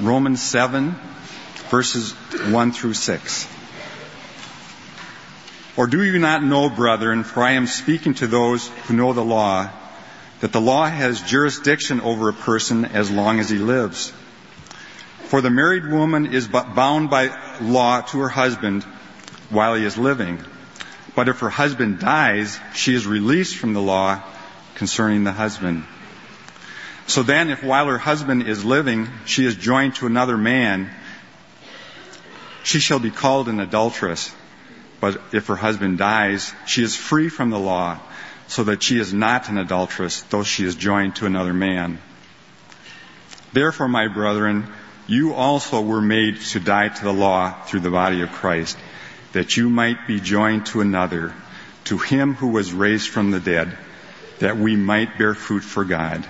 Romans 7, verses 1 through 6. Or do you not know, brethren, for I am speaking to those who know the law, that the law has jurisdiction over a person as long as he lives? For the married woman is bound by law to her husband while he is living. But if her husband dies, she is released from the law concerning the husband. So then, if while her husband is living, she is joined to another man, she shall be called an adulteress. But if her husband dies, she is free from the law, so that she is not an adulteress, though she is joined to another man. Therefore, my brethren, you also were made to die to the law through the body of Christ, that you might be joined to another, to him who was raised from the dead, that we might bear fruit for God.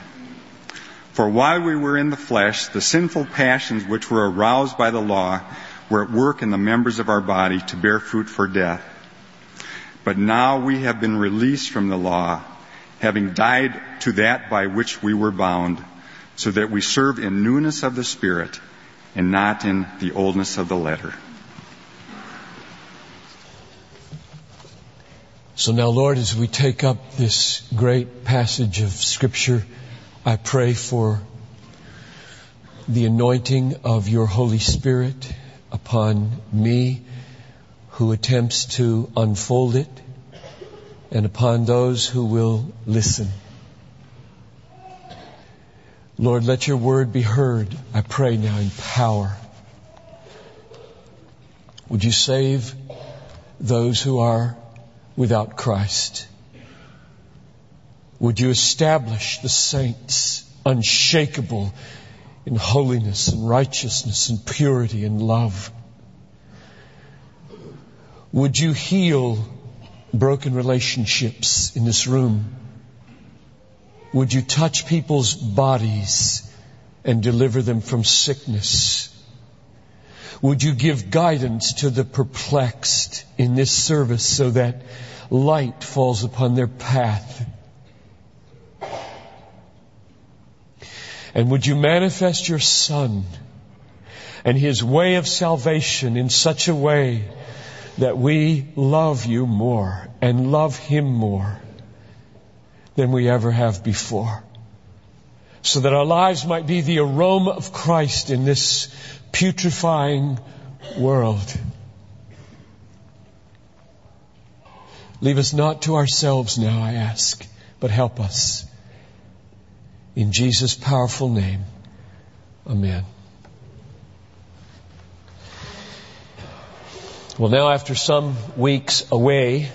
For while we were in the flesh, the sinful passions which were aroused by the law were at work in the members of our body to bear fruit for death. But now we have been released from the law, having died to that by which we were bound, so that we serve in newness of the Spirit and not in the oldness of the letter. So now, Lord, as we take up this great passage of Scripture, I pray for the anointing of your Holy Spirit upon me who attempts to unfold it and upon those who will listen. Lord, let your word be heard, I pray now in power. Would you save those who are without Christ? Would you establish the saints unshakable in holiness and righteousness and purity and love? Would you heal broken relationships in this room? Would you touch people's bodies and deliver them from sickness? Would you give guidance to the perplexed in this service so that light falls upon their path? And would you manifest your Son and His way of salvation in such a way that we love you more and love Him more than we ever have before. So that our lives might be the aroma of Christ in this putrefying world. Leave us not to ourselves now, I ask, but help us. In Jesus' powerful name, Amen. Well, now after some weeks away,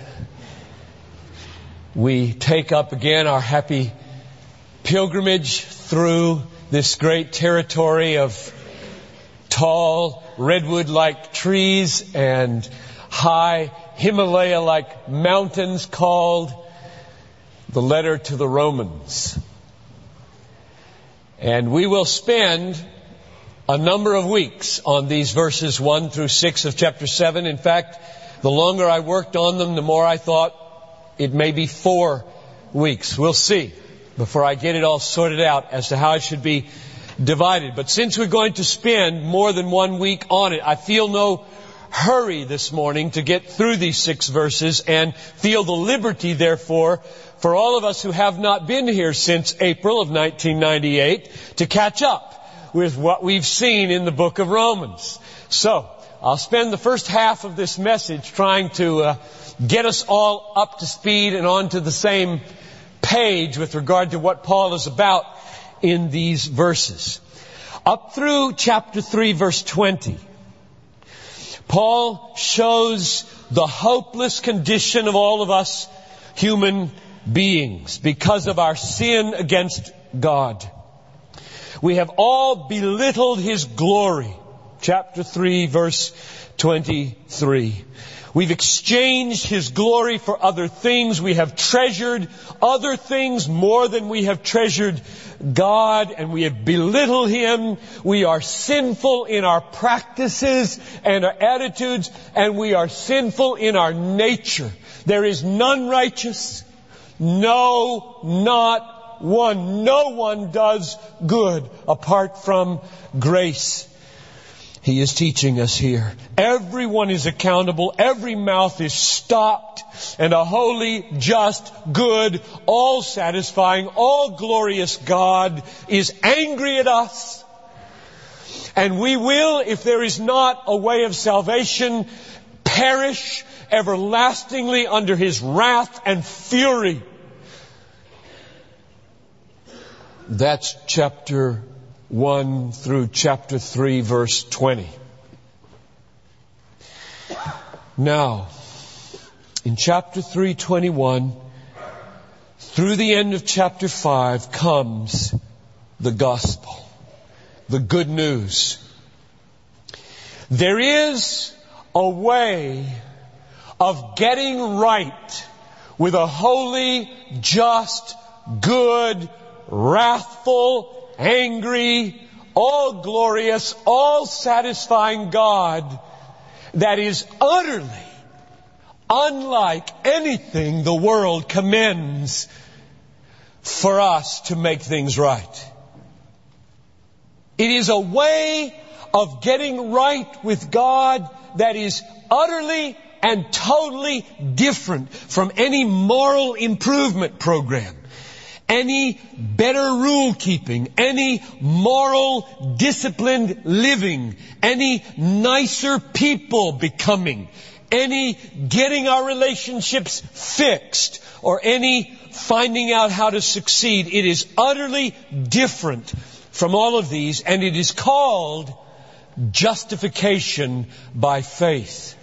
we take up again our happy pilgrimage through this great territory of tall redwood-like trees and high Himalaya-like mountains called the letter to the Romans. And we will spend a number of weeks on these verses 1 through 6 of chapter 7. In fact, the longer I worked on them, the more I thought it may be four weeks. We'll see before I get it all sorted out as to how it should be divided. But since we're going to spend more than one week on it, I feel no hurry this morning to get through these six verses and feel the liberty, therefore, for all of us who have not been here since April of 1998 to catch up with what we've seen in the book of Romans. So, I'll spend the first half of this message trying to uh, get us all up to speed and onto the same page with regard to what Paul is about in these verses. Up through chapter 3 verse 20, Paul shows the hopeless condition of all of us human beings because of our sin against God. We have all belittled His glory. Chapter 3 verse 23. We've exchanged His glory for other things. We have treasured other things more than we have treasured God and we have belittled Him. We are sinful in our practices and our attitudes and we are sinful in our nature. There is none righteous. No, not one. No one does good apart from grace. He is teaching us here. Everyone is accountable. Every mouth is stopped. And a holy, just, good, all satisfying, all glorious God is angry at us. And we will, if there is not a way of salvation, perish everlastingly under His wrath and fury. That's chapter 1 through chapter 3 verse 20. Now, in chapter 321, through the end of chapter 5 comes the gospel, the good news. There is a way of getting right with a holy, just, good, wrathful, angry, all glorious, all satisfying God that is utterly unlike anything the world commends for us to make things right. It is a way of getting right with God that is utterly and totally different from any moral improvement program any better rule keeping, any moral disciplined living, any nicer people becoming, any getting our relationships fixed, or any finding out how to succeed. It is utterly different from all of these, and it is called justification by faith.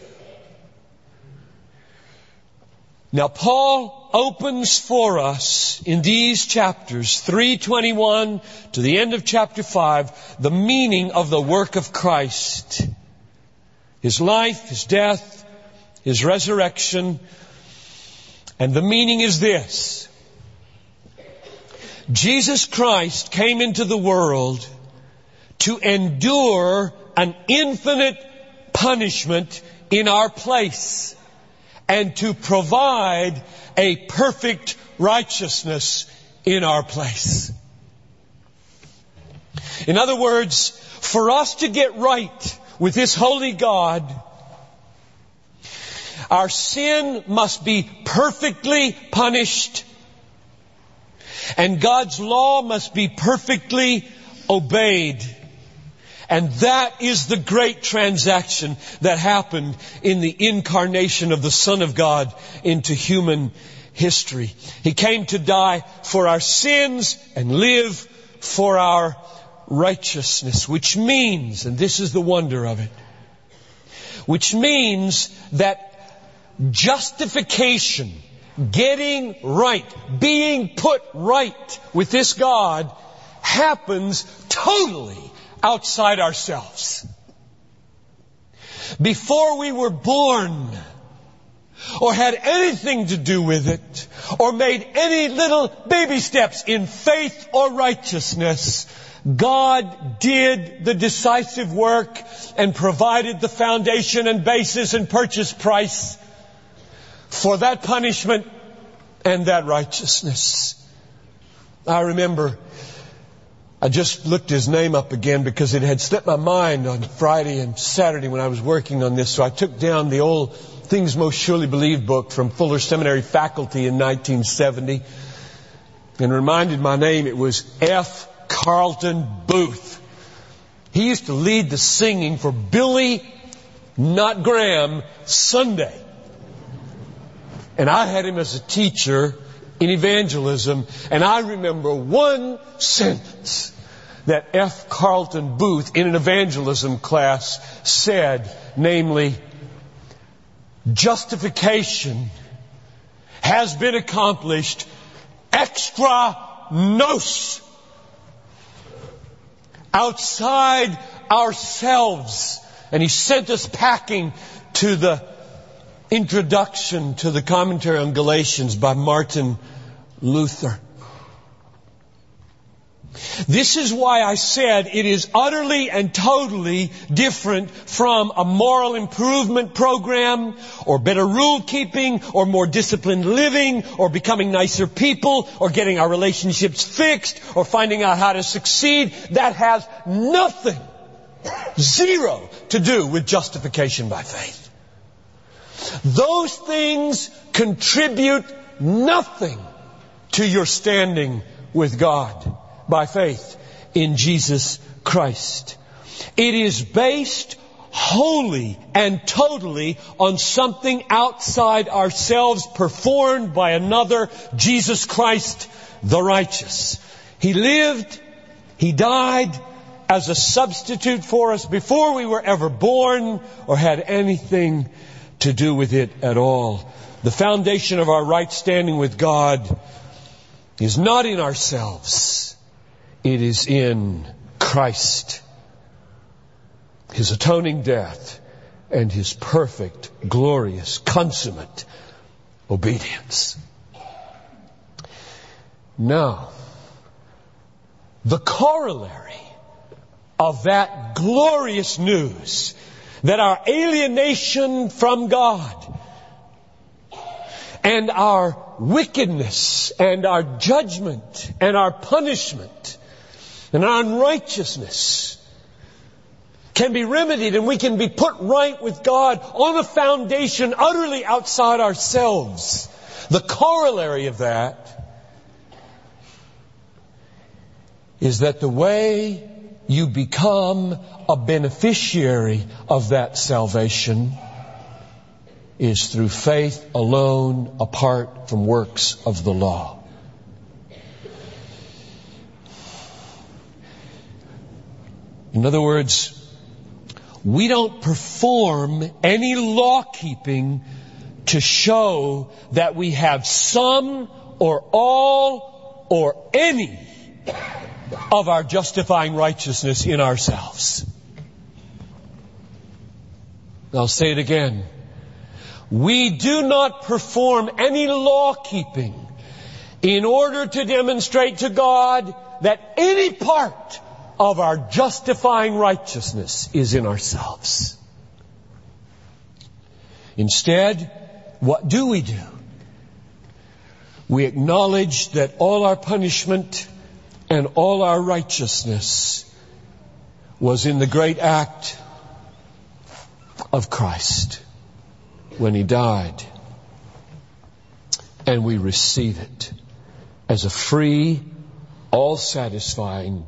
Now Paul opens for us in these chapters 321 to the end of chapter 5 the meaning of the work of Christ. His life, His death, His resurrection. And the meaning is this. Jesus Christ came into the world to endure an infinite punishment in our place and to provide a perfect righteousness in our place. In other words, for us to get right with this holy God, our sin must be perfectly punished and God's law must be perfectly obeyed. And that is the great transaction that happened in the incarnation of the Son of God into human history. He came to die for our sins and live for our righteousness, which means, and this is the wonder of it, which means that justification, getting right, being put right with this God happens totally outside ourselves. Before we were born, or had anything to do with it, or made any little baby steps in faith or righteousness, God did the decisive work and provided the foundation and basis and purchase price for that punishment and that righteousness. I remember I just looked his name up again because it had slipped my mind on Friday and Saturday when I was working on this. So I took down the old Things Most Surely Believed book from Fuller Seminary faculty in 1970 and reminded my name it was F. Carlton Booth. He used to lead the singing for Billy, not Graham, Sunday. And I had him as a teacher in evangelism, and I remember one sentence that F. Carlton Booth in an evangelism class said, namely, justification has been accomplished extra nos outside ourselves. And he sent us packing to the introduction to the commentary on Galatians by Martin Luther. This is why I said it is utterly and totally different from a moral improvement program or better rule keeping or more disciplined living or becoming nicer people or getting our relationships fixed or finding out how to succeed. That has nothing, zero to do with justification by faith. Those things contribute nothing to your standing with God by faith in Jesus Christ. It is based wholly and totally on something outside ourselves performed by another, Jesus Christ the righteous. He lived, He died as a substitute for us before we were ever born or had anything to do with it at all. The foundation of our right standing with God is not in ourselves. It is in Christ. His atoning death and His perfect, glorious, consummate obedience. Now, the corollary of that glorious news that our alienation from God and our wickedness and our judgment and our punishment and unrighteousness can be remedied and we can be put right with God on a foundation utterly outside ourselves. The corollary of that is that the way you become a beneficiary of that salvation is through faith alone apart from works of the law. In other words, we don't perform any law keeping to show that we have some or all or any of our justifying righteousness in ourselves. I'll say it again. We do not perform any law keeping in order to demonstrate to God that any part of our justifying righteousness is in ourselves. Instead, what do we do? We acknowledge that all our punishment and all our righteousness was in the great act of Christ when He died. And we receive it as a free, all satisfying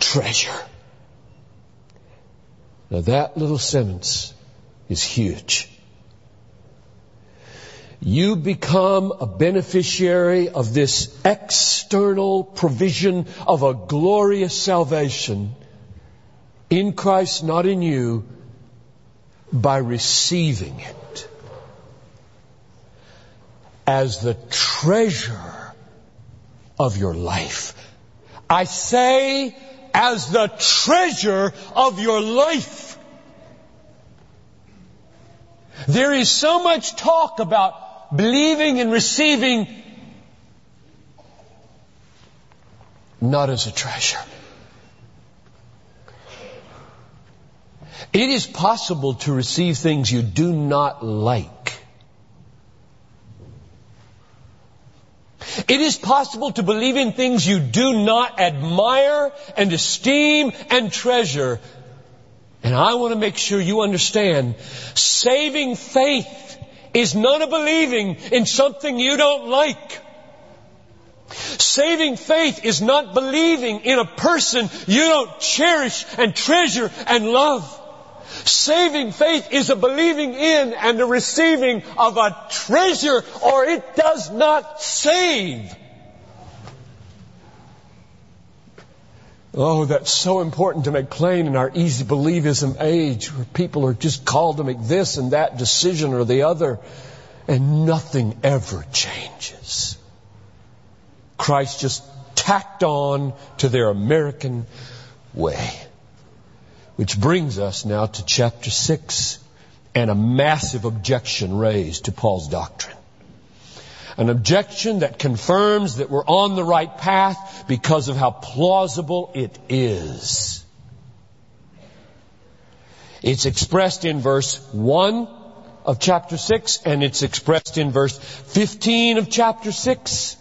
treasure. Now that little sentence is huge. You become a beneficiary of this external provision of a glorious salvation in Christ, not in you, by receiving it as the treasure of your life. I say as the treasure of your life. There is so much talk about believing and receiving not as a treasure. It is possible to receive things you do not like. It is possible to believe in things you do not admire and esteem and treasure. And I want to make sure you understand, saving faith is not a believing in something you don't like. Saving faith is not believing in a person you don't cherish and treasure and love. Saving faith is a believing in and a receiving of a treasure or it does not save. Oh, that's so important to make plain in our easy believism age where people are just called to make this and that decision or the other and nothing ever changes. Christ just tacked on to their American way. Which brings us now to chapter 6 and a massive objection raised to Paul's doctrine. An objection that confirms that we're on the right path because of how plausible it is. It's expressed in verse 1 of chapter 6 and it's expressed in verse 15 of chapter 6.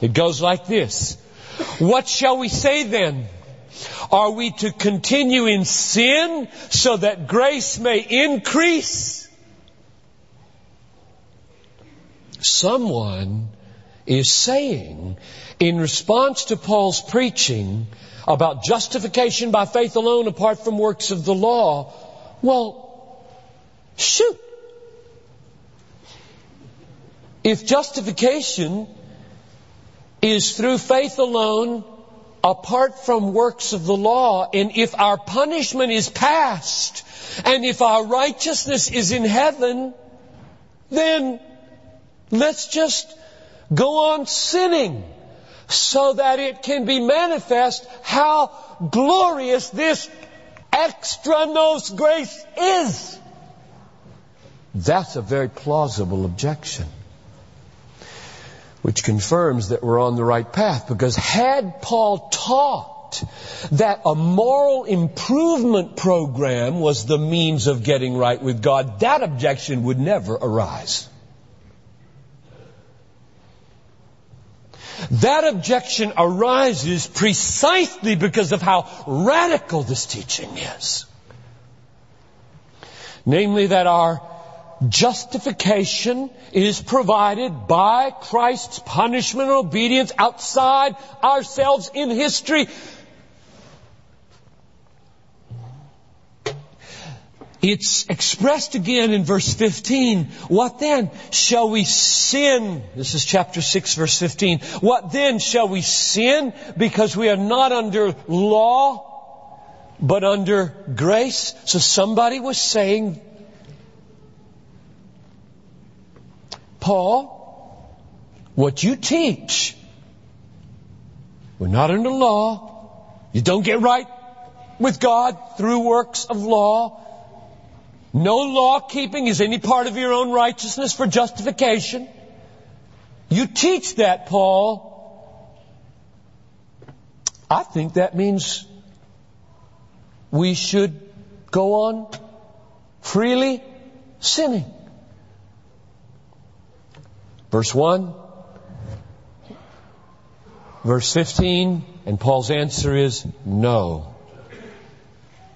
It goes like this. What shall we say then? Are we to continue in sin so that grace may increase? Someone is saying in response to Paul's preaching about justification by faith alone apart from works of the law, well, shoot. If justification is through faith alone apart from works of the law, and if our punishment is past, and if our righteousness is in heaven, then let's just go on sinning so that it can be manifest how glorious this extra nos grace is. That's a very plausible objection which confirms that we're on the right path. Because had Paul taught that a moral improvement program was the means of getting right with God, that objection would never arise. That objection arises precisely because of how radical this teaching is. Namely that our Justification is provided by Christ's punishment and obedience outside ourselves in history. It's expressed again in verse 15. What then? Shall we sin? This is chapter 6 verse 15. What then? Shall we sin because we are not under law, but under grace? So somebody was saying Paul, what you teach, we're not under law. You don't get right with God through works of law. No law keeping is any part of your own righteousness for justification. You teach that, Paul. I think that means we should go on freely sinning. Verse 1, verse 15, and Paul's answer is no.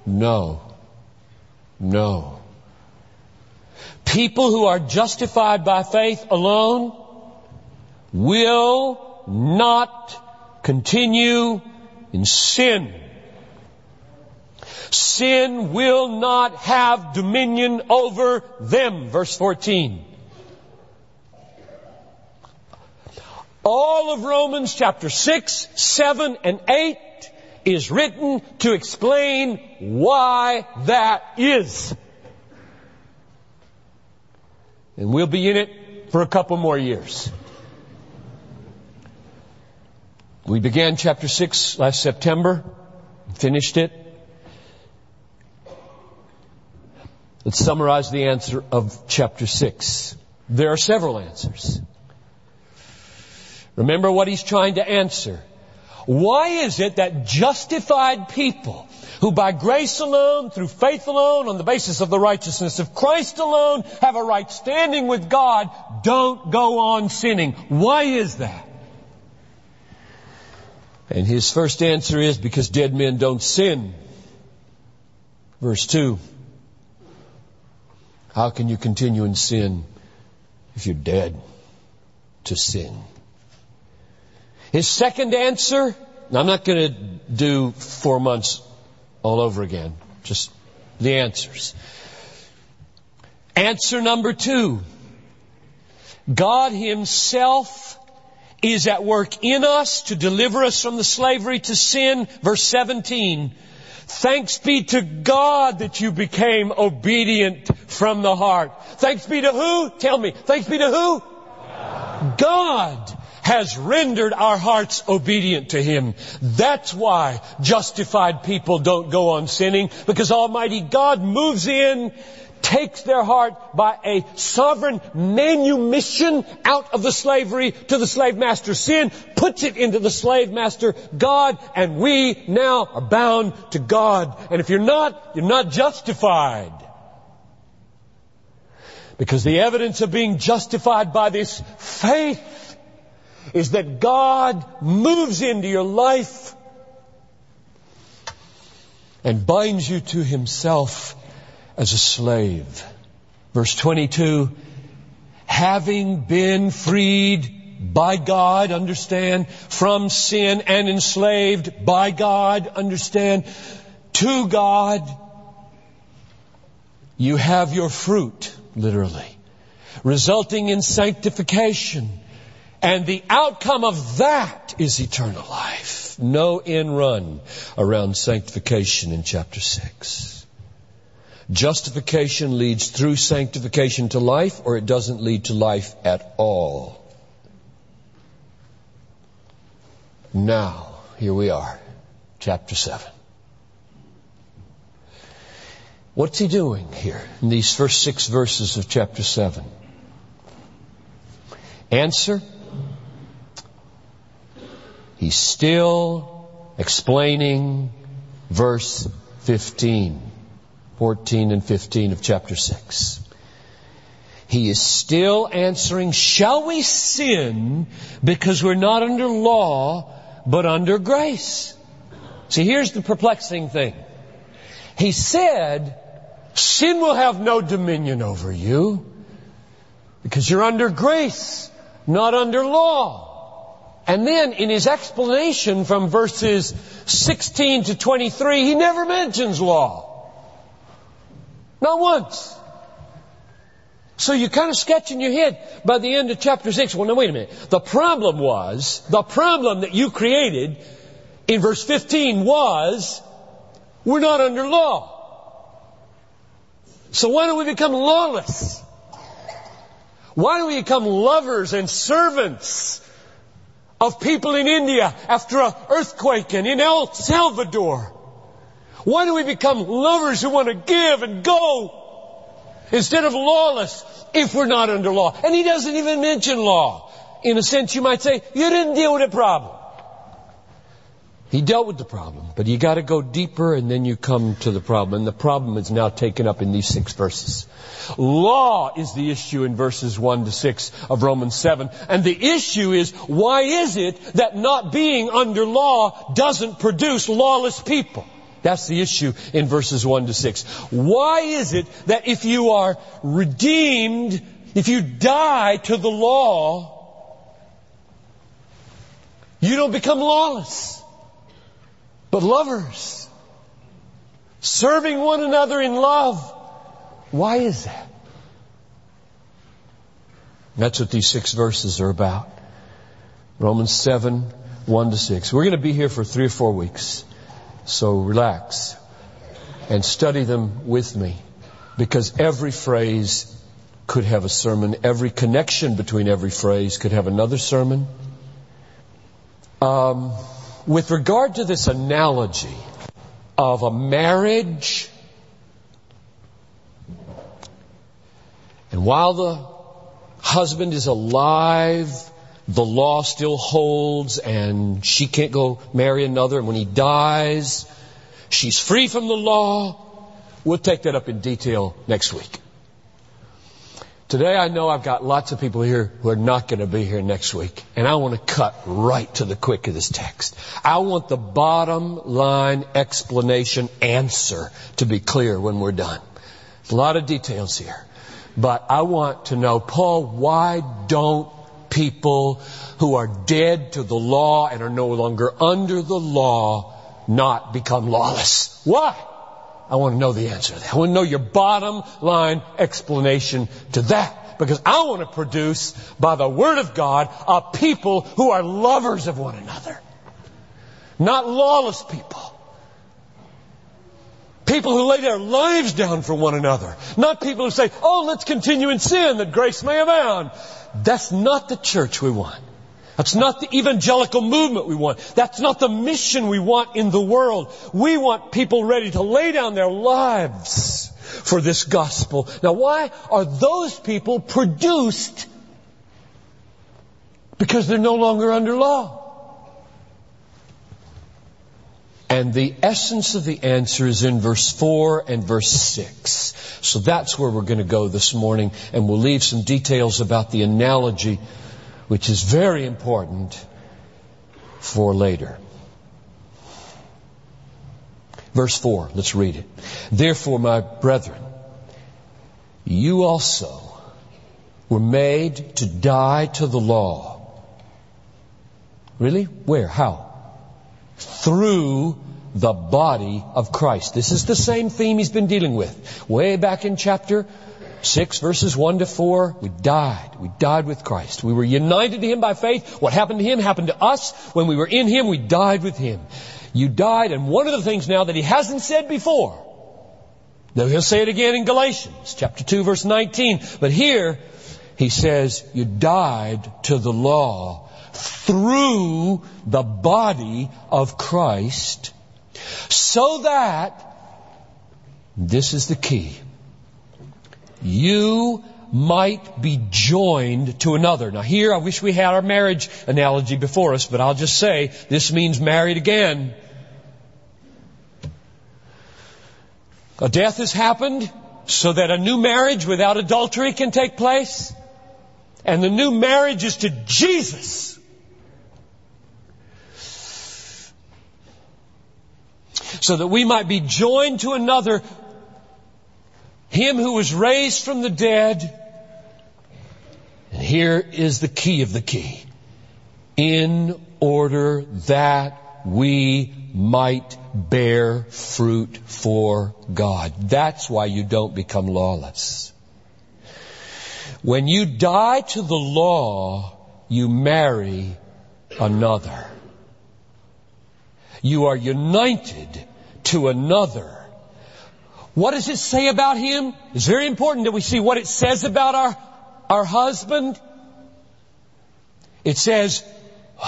No. No. People who are justified by faith alone will not continue in sin. Sin will not have dominion over them. Verse 14. All of Romans chapter 6, 7, and 8 is written to explain why that is. And we'll be in it for a couple more years. We began chapter 6 last September, finished it. Let's summarize the answer of chapter 6. There are several answers. Remember what he's trying to answer. Why is it that justified people who by grace alone, through faith alone, on the basis of the righteousness of Christ alone, have a right standing with God, don't go on sinning? Why is that? And his first answer is because dead men don't sin. Verse 2. How can you continue in sin if you're dead to sin? His second answer, I'm not going to do four months all over again, just the answers. Answer number two. God Himself is at work in us to deliver us from the slavery to sin. Verse 17. Thanks be to God that you became obedient from the heart. Thanks be to who? Tell me. Thanks be to who? God has rendered our hearts obedient to Him. That's why justified people don't go on sinning, because Almighty God moves in, takes their heart by a sovereign manumission out of the slavery to the slave master sin, puts it into the slave master God, and we now are bound to God. And if you're not, you're not justified. Because the evidence of being justified by this faith is that God moves into your life and binds you to himself as a slave. Verse 22, having been freed by God, understand, from sin and enslaved by God, understand, to God, you have your fruit, literally, resulting in sanctification. And the outcome of that is eternal life. No end run around sanctification in chapter 6. Justification leads through sanctification to life, or it doesn't lead to life at all. Now, here we are, chapter 7. What's he doing here in these first six verses of chapter 7? Answer He's still explaining verse 15, 14 and 15 of chapter 6. He is still answering, shall we sin because we're not under law, but under grace? See, here's the perplexing thing. He said, sin will have no dominion over you because you're under grace, not under law. And then in his explanation from verses 16 to 23, he never mentions law. Not once. So you kind of sketch in your head by the end of chapter 6, well, now wait a minute. The problem was, the problem that you created in verse 15 was, we're not under law. So why don't we become lawless? Why don't we become lovers and servants of people in India after an earthquake and in El Salvador? Why do we become lovers who want to give and go instead of lawless if we're not under law? And he doesn't even mention law. In a sense, you might say, you didn't deal with the problem. He dealt with the problem, but you gotta go deeper and then you come to the problem. And the problem is now taken up in these six verses. Law is the issue in verses 1 to 6 of Romans 7. And the issue is, why is it that not being under law doesn't produce lawless people? That's the issue in verses 1 to 6. Why is it that if you are redeemed, if you die to the law, you don't become lawless? But lovers, serving one another in love. Why is that? That's what these six verses are about. Romans 7, 1 to 6. We're going to be here for three or four weeks. So relax and study them with me because every phrase could have a sermon. Every connection between every phrase could have another sermon. Um, with regard to this analogy of a marriage, and while the husband is alive, the law still holds and she can't go marry another, and when he dies, she's free from the law. We'll take that up in detail next week. Today I know I've got lots of people here who are not going to be here next week. And I want to cut right to the quick of this text. I want the bottom line explanation answer to be clear when we're done. There's a lot of details here. But I want to know, Paul, why don't people who are dead to the law and are no longer under the law not become lawless? Why? I want to know the answer. I want to know your bottom line explanation to that. Because I want to produce, by the Word of God, a people who are lovers of one another. Not lawless people. People who lay their lives down for one another. Not people who say, oh, let's continue in sin that grace may abound. That's not the church we want. That's not the evangelical movement we want. That's not the mission we want in the world. We want people ready to lay down their lives for this gospel. Now why are those people produced? Because they're no longer under law. And the essence of the answer is in verse 4 and verse 6. So that's where we're going to go this morning, and we'll leave some details about the analogy, which is very important, for later. Verse 4, let's read it. Therefore, my brethren, you also were made to die to the law. Really? Where? How? through the body of Christ. This is the same theme he's been dealing with. Way back in chapter 6 verses 1 to 4, we died. We died with Christ. We were united to Him by faith. What happened to Him happened to us. When we were in Him, we died with Him. You died, and one of the things now that He hasn't said before, now He'll say it again in Galatians chapter 2 verse 19, but here He says, you died to the law through the body of Christ so that, this is the key, you might be joined to another. Now here, I wish we had our marriage analogy before us, but I'll just say, this means married again. A death has happened so that a new marriage without adultery can take place. And the new marriage is to Jesus. so that we might be joined to another, Him who was raised from the dead. And here is the key of the key. In order that we might bear fruit for God. That's why you don't become lawless. When you die to the law, you marry another. You are united to another. What does it say about him? It's very important that we see what it says about our, our husband. It says,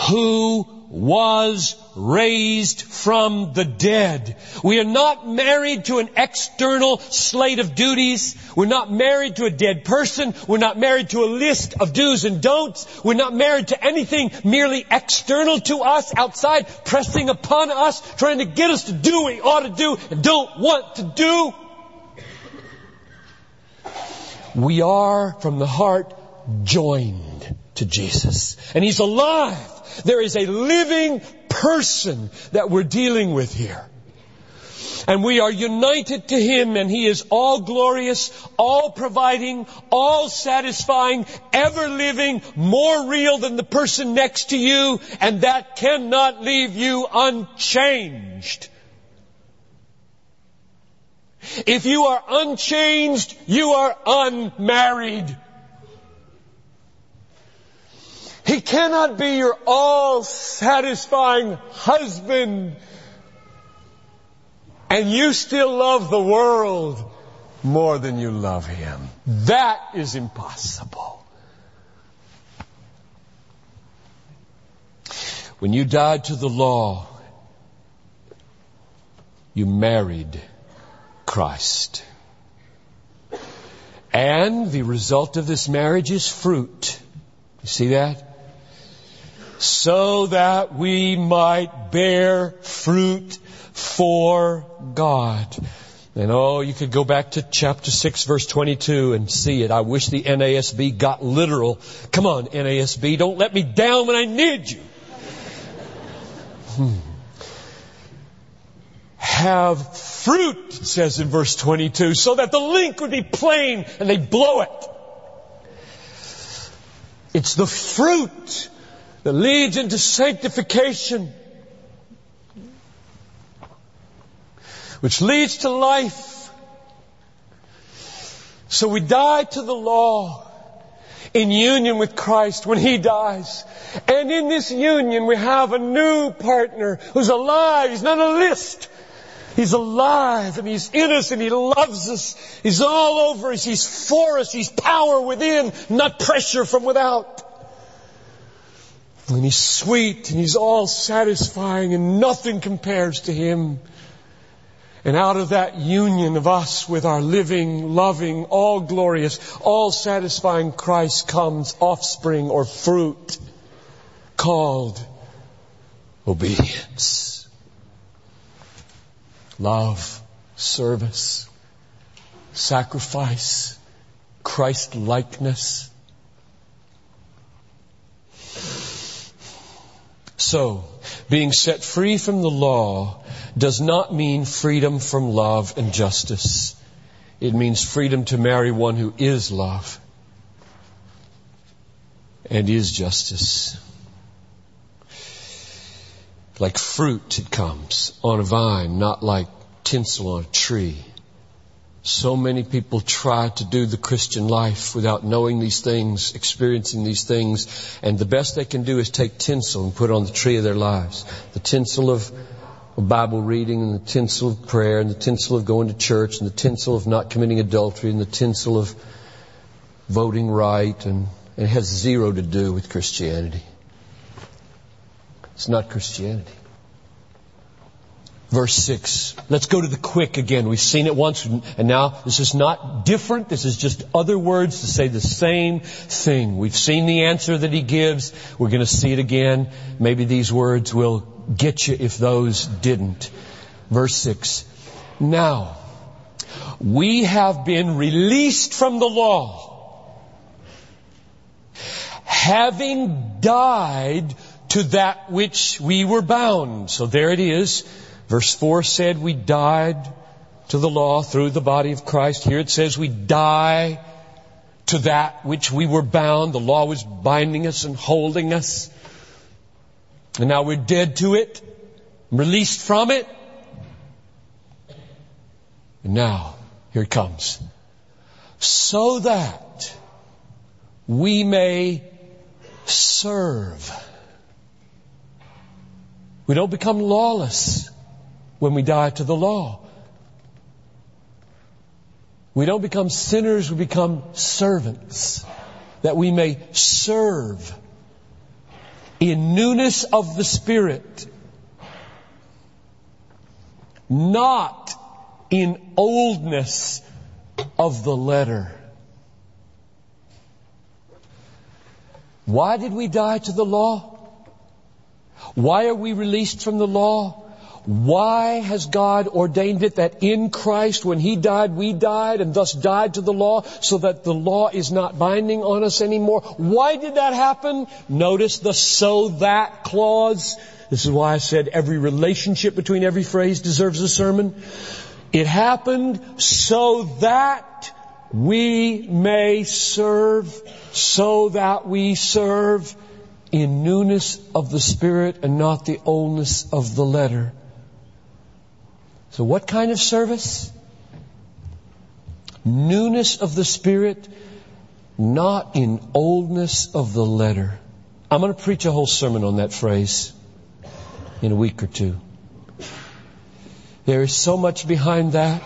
who was raised from the dead. We are not married to an external slate of duties. We're not married to a dead person. We're not married to a list of do's and don'ts. We're not married to anything merely external to us, outside, pressing upon us, trying to get us to do what we ought to do and don't want to do. We are, from the heart, joined to Jesus. And He's alive. There is a living person that we're dealing with here. And we are united to Him and He is all glorious, all providing, all satisfying, ever living, more real than the person next to you, and that cannot leave you unchanged. If you are unchanged, you are unmarried. He cannot be your all satisfying husband and you still love the world more than you love Him. That is impossible. When you died to the law, you married Christ. And the result of this marriage is fruit. You see that? So that we might bear fruit for God. And oh, you could go back to chapter 6 verse 22 and see it. I wish the NASB got literal. Come on, NASB, don't let me down when I need you. Hmm. Have fruit, it says in verse 22, so that the link would be plain and they blow it. It's the fruit that leads into sanctification, which leads to life. So we die to the law in union with Christ when He dies. And in this union we have a new partner who's alive. He's not a list. He's alive and He's in us and He loves us. He's all over us. He's for us. He's power within, not pressure from without. And he's sweet and he's all satisfying and nothing compares to him. And out of that union of us with our living, loving, all glorious, all satisfying Christ comes offspring or fruit called obedience. Love, service, sacrifice, Christ likeness. So, being set free from the law does not mean freedom from love and justice. It means freedom to marry one who is love and is justice. Like fruit it comes on a vine, not like tinsel on a tree. So many people try to do the Christian life without knowing these things, experiencing these things, and the best they can do is take tinsel and put it on the tree of their lives. The tinsel of Bible reading and the tinsel of prayer and the tinsel of going to church and the tinsel of not committing adultery and the tinsel of voting right and, and it has zero to do with Christianity. It's not Christianity. Verse 6. Let's go to the quick again. We've seen it once, and now this is not different. This is just other words to say the same thing. We've seen the answer that he gives. We're going to see it again. Maybe these words will get you if those didn't. Verse 6. Now, we have been released from the law, having died to that which we were bound. So there it is. Verse 4 said we died to the law through the body of Christ. Here it says we die to that which we were bound. The law was binding us and holding us. And now we're dead to it, released from it. And now, here it comes. So that we may serve. We don't become lawless when we die to the law. We don't become sinners, we become servants. That we may serve in newness of the Spirit. Not in oldness of the letter. Why did we die to the law? Why are we released from the law? Why has God ordained it that in Christ, when He died, we died and thus died to the law so that the law is not binding on us anymore? Why did that happen? Notice the so that clause. This is why I said every relationship between every phrase deserves a sermon. It happened so that we may serve, so that we serve in newness of the Spirit and not the oldness of the letter. So what kind of service? Newness of the Spirit, not in oldness of the letter. I'm going to preach a whole sermon on that phrase in a week or two. There is so much behind that.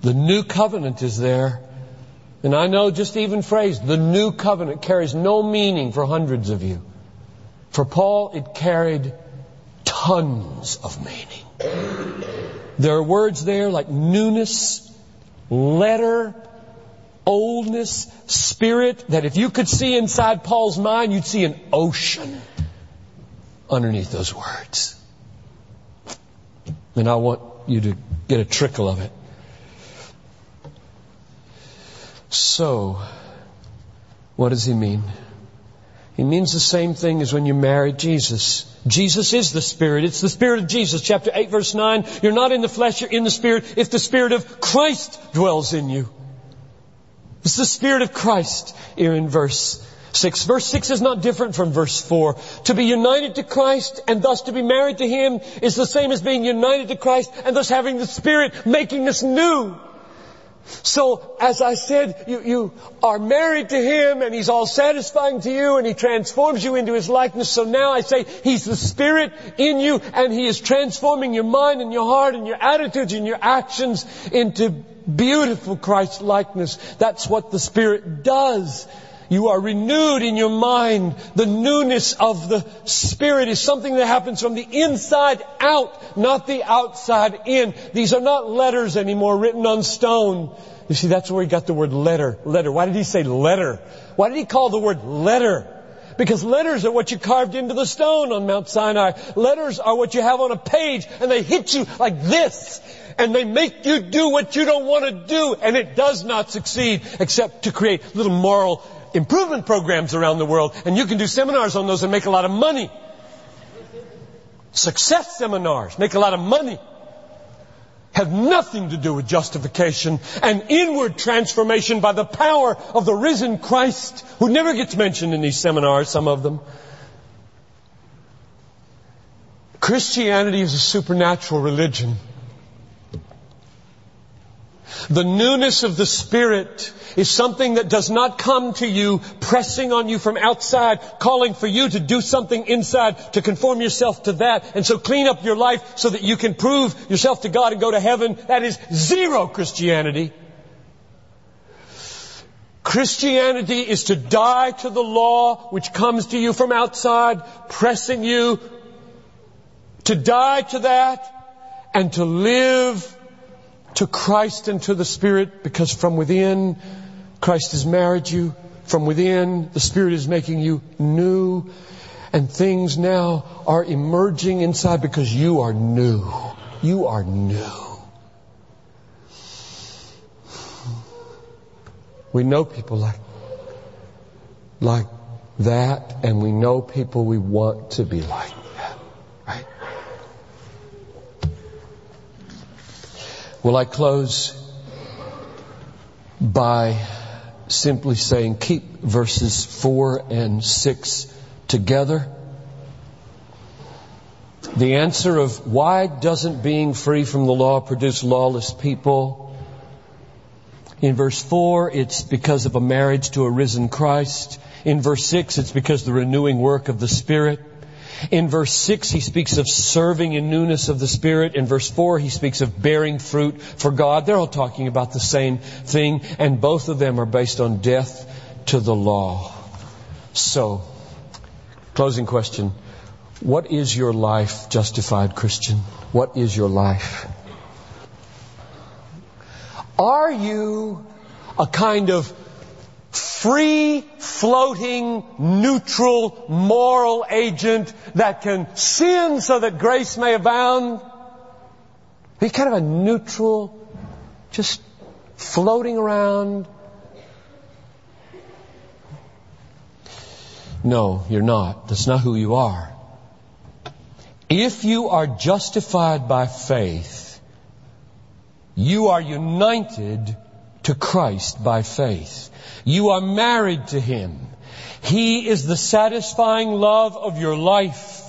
The new covenant is there. And I know just even phrase, the new covenant carries no meaning for hundreds of you. For Paul, it carried tons of meaning. There are words there like newness, letter, oldness, spirit, that if you could see inside Paul's mind, you'd see an ocean underneath those words. And I want you to get a trickle of it. So, what does he mean? He means the same thing as when you married Jesus. Jesus is the Spirit. It's the Spirit of Jesus. Chapter 8 verse 9. You're not in the flesh, you're in the Spirit. If the Spirit of Christ dwells in you. It's the Spirit of Christ here in verse 6. Verse 6 is not different from verse 4. To be united to Christ and thus to be married to Him is the same as being united to Christ and thus having the Spirit making us new. So, as I said, you, you are married to Him and He's all satisfying to you and He transforms you into His likeness. So now I say He's the Spirit in you and He is transforming your mind and your heart and your attitudes and your actions into beautiful Christ likeness. That's what the Spirit does. You are renewed in your mind. The newness of the Spirit is something that happens from the inside out, not the outside in. These are not letters anymore written on stone. You see, that's where he got the word letter. Letter. Why did he say letter? Why did he call the word letter? Because letters are what you carved into the stone on Mount Sinai. Letters are what you have on a page and they hit you like this. And they make you do what you don't want to do and it does not succeed except to create little moral improvement programs around the world. And you can do seminars on those and make a lot of money. Success seminars make a lot of money have nothing to do with justification and inward transformation by the power of the risen Christ, who never gets mentioned in these seminars, some of them. Christianity is a supernatural religion. The newness of the Spirit is something that does not come to you pressing on you from outside, calling for you to do something inside to conform yourself to that. And so clean up your life so that you can prove yourself to God and go to heaven. That is zero Christianity. Christianity is to die to the law which comes to you from outside, pressing you to die to that and to live to Christ and to the Spirit because from within Christ has married you. From within the Spirit is making you new and things now are emerging inside because you are new. You are new. We know people like, like that and we know people we want to be like. Will I close by simply saying keep verses 4 and 6 together? The answer of why doesn't being free from the law produce lawless people? In verse 4, it's because of a marriage to a risen Christ. In verse 6, it's because the renewing work of the Spirit. In verse 6, he speaks of serving in newness of the Spirit. In verse 4, he speaks of bearing fruit for God. They're all talking about the same thing, and both of them are based on death to the law. So, closing question. What is your life, justified Christian? What is your life? Are you a kind of free floating, neutral, moral agent that can sin so that grace may abound. He's kind of a neutral, just floating around. No, you're not. That's not who you are. If you are justified by faith, you are united to Christ by faith. You are married to Him. He is the satisfying love of your life.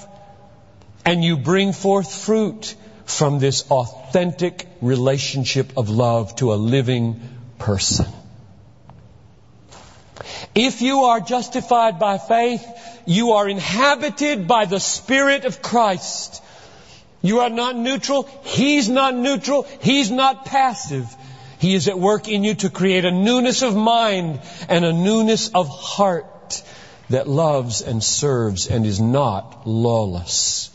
And you bring forth fruit from this authentic relationship of love to a living person. If you are justified by faith, you are inhabited by the Spirit of Christ. You are not neutral. He's not neutral. He's not passive. He is at work in you to create a newness of mind and a newness of heart that loves and serves and is not lawless.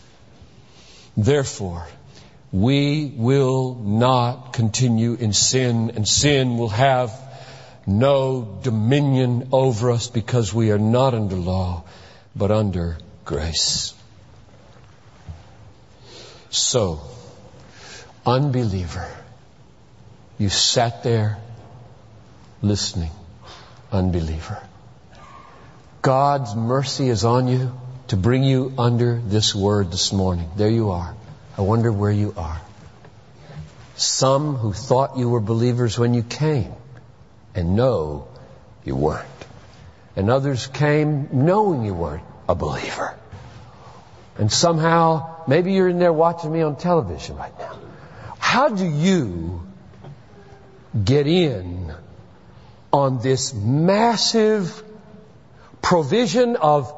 Therefore, we will not continue in sin and sin will have no dominion over us because we are not under law, but under grace. So, unbeliever, you sat there listening, unbeliever. God's mercy is on you to bring you under this word this morning. There you are. I wonder where you are. Some who thought you were believers when you came and know you weren't. And others came knowing you weren't a believer. And somehow, maybe you're in there watching me on television right now. How do you get in on this massive provision of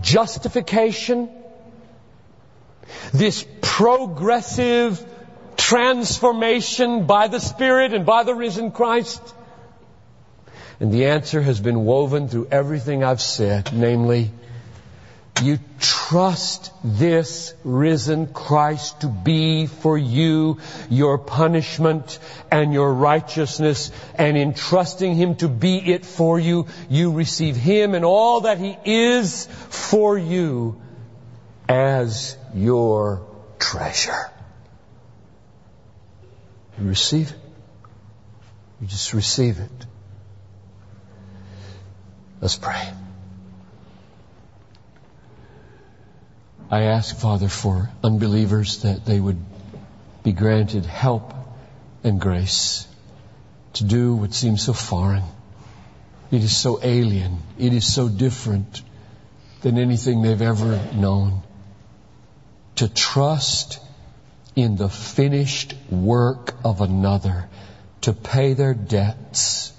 justification, this progressive transformation by the Spirit and by the risen Christ. And the answer has been woven through everything I've said, namely, you trust this risen Christ to be for you your punishment and your righteousness, and in trusting Him to be it for you, you receive Him and all that He is for you as your treasure. You receive it. You just receive it. Let's pray. I ask, Father, for unbelievers that they would be granted help and grace to do what seems so foreign. It is so alien. It is so different than anything they've ever known. To trust in the finished work of another to pay their debts,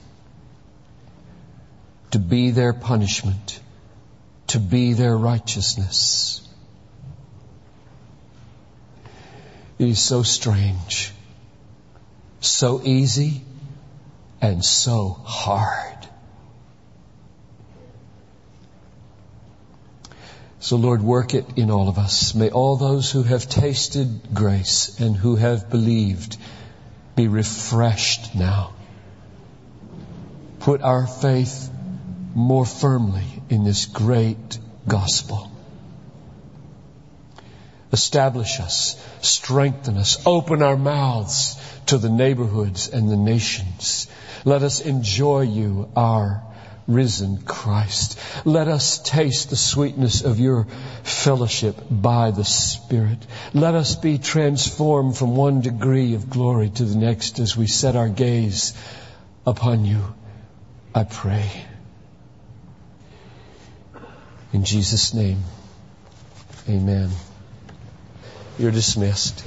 to be their punishment, to be their righteousness. It is so strange, so easy, and so hard. So Lord, work it in all of us. May all those who have tasted grace and who have believed be refreshed now. Put our faith more firmly in this great gospel. Establish us, strengthen us, open our mouths to the neighborhoods and the nations. Let us enjoy you, our risen Christ. Let us taste the sweetness of your fellowship by the Spirit. Let us be transformed from one degree of glory to the next as we set our gaze upon you. I pray. In Jesus' name, amen. You're dismissed.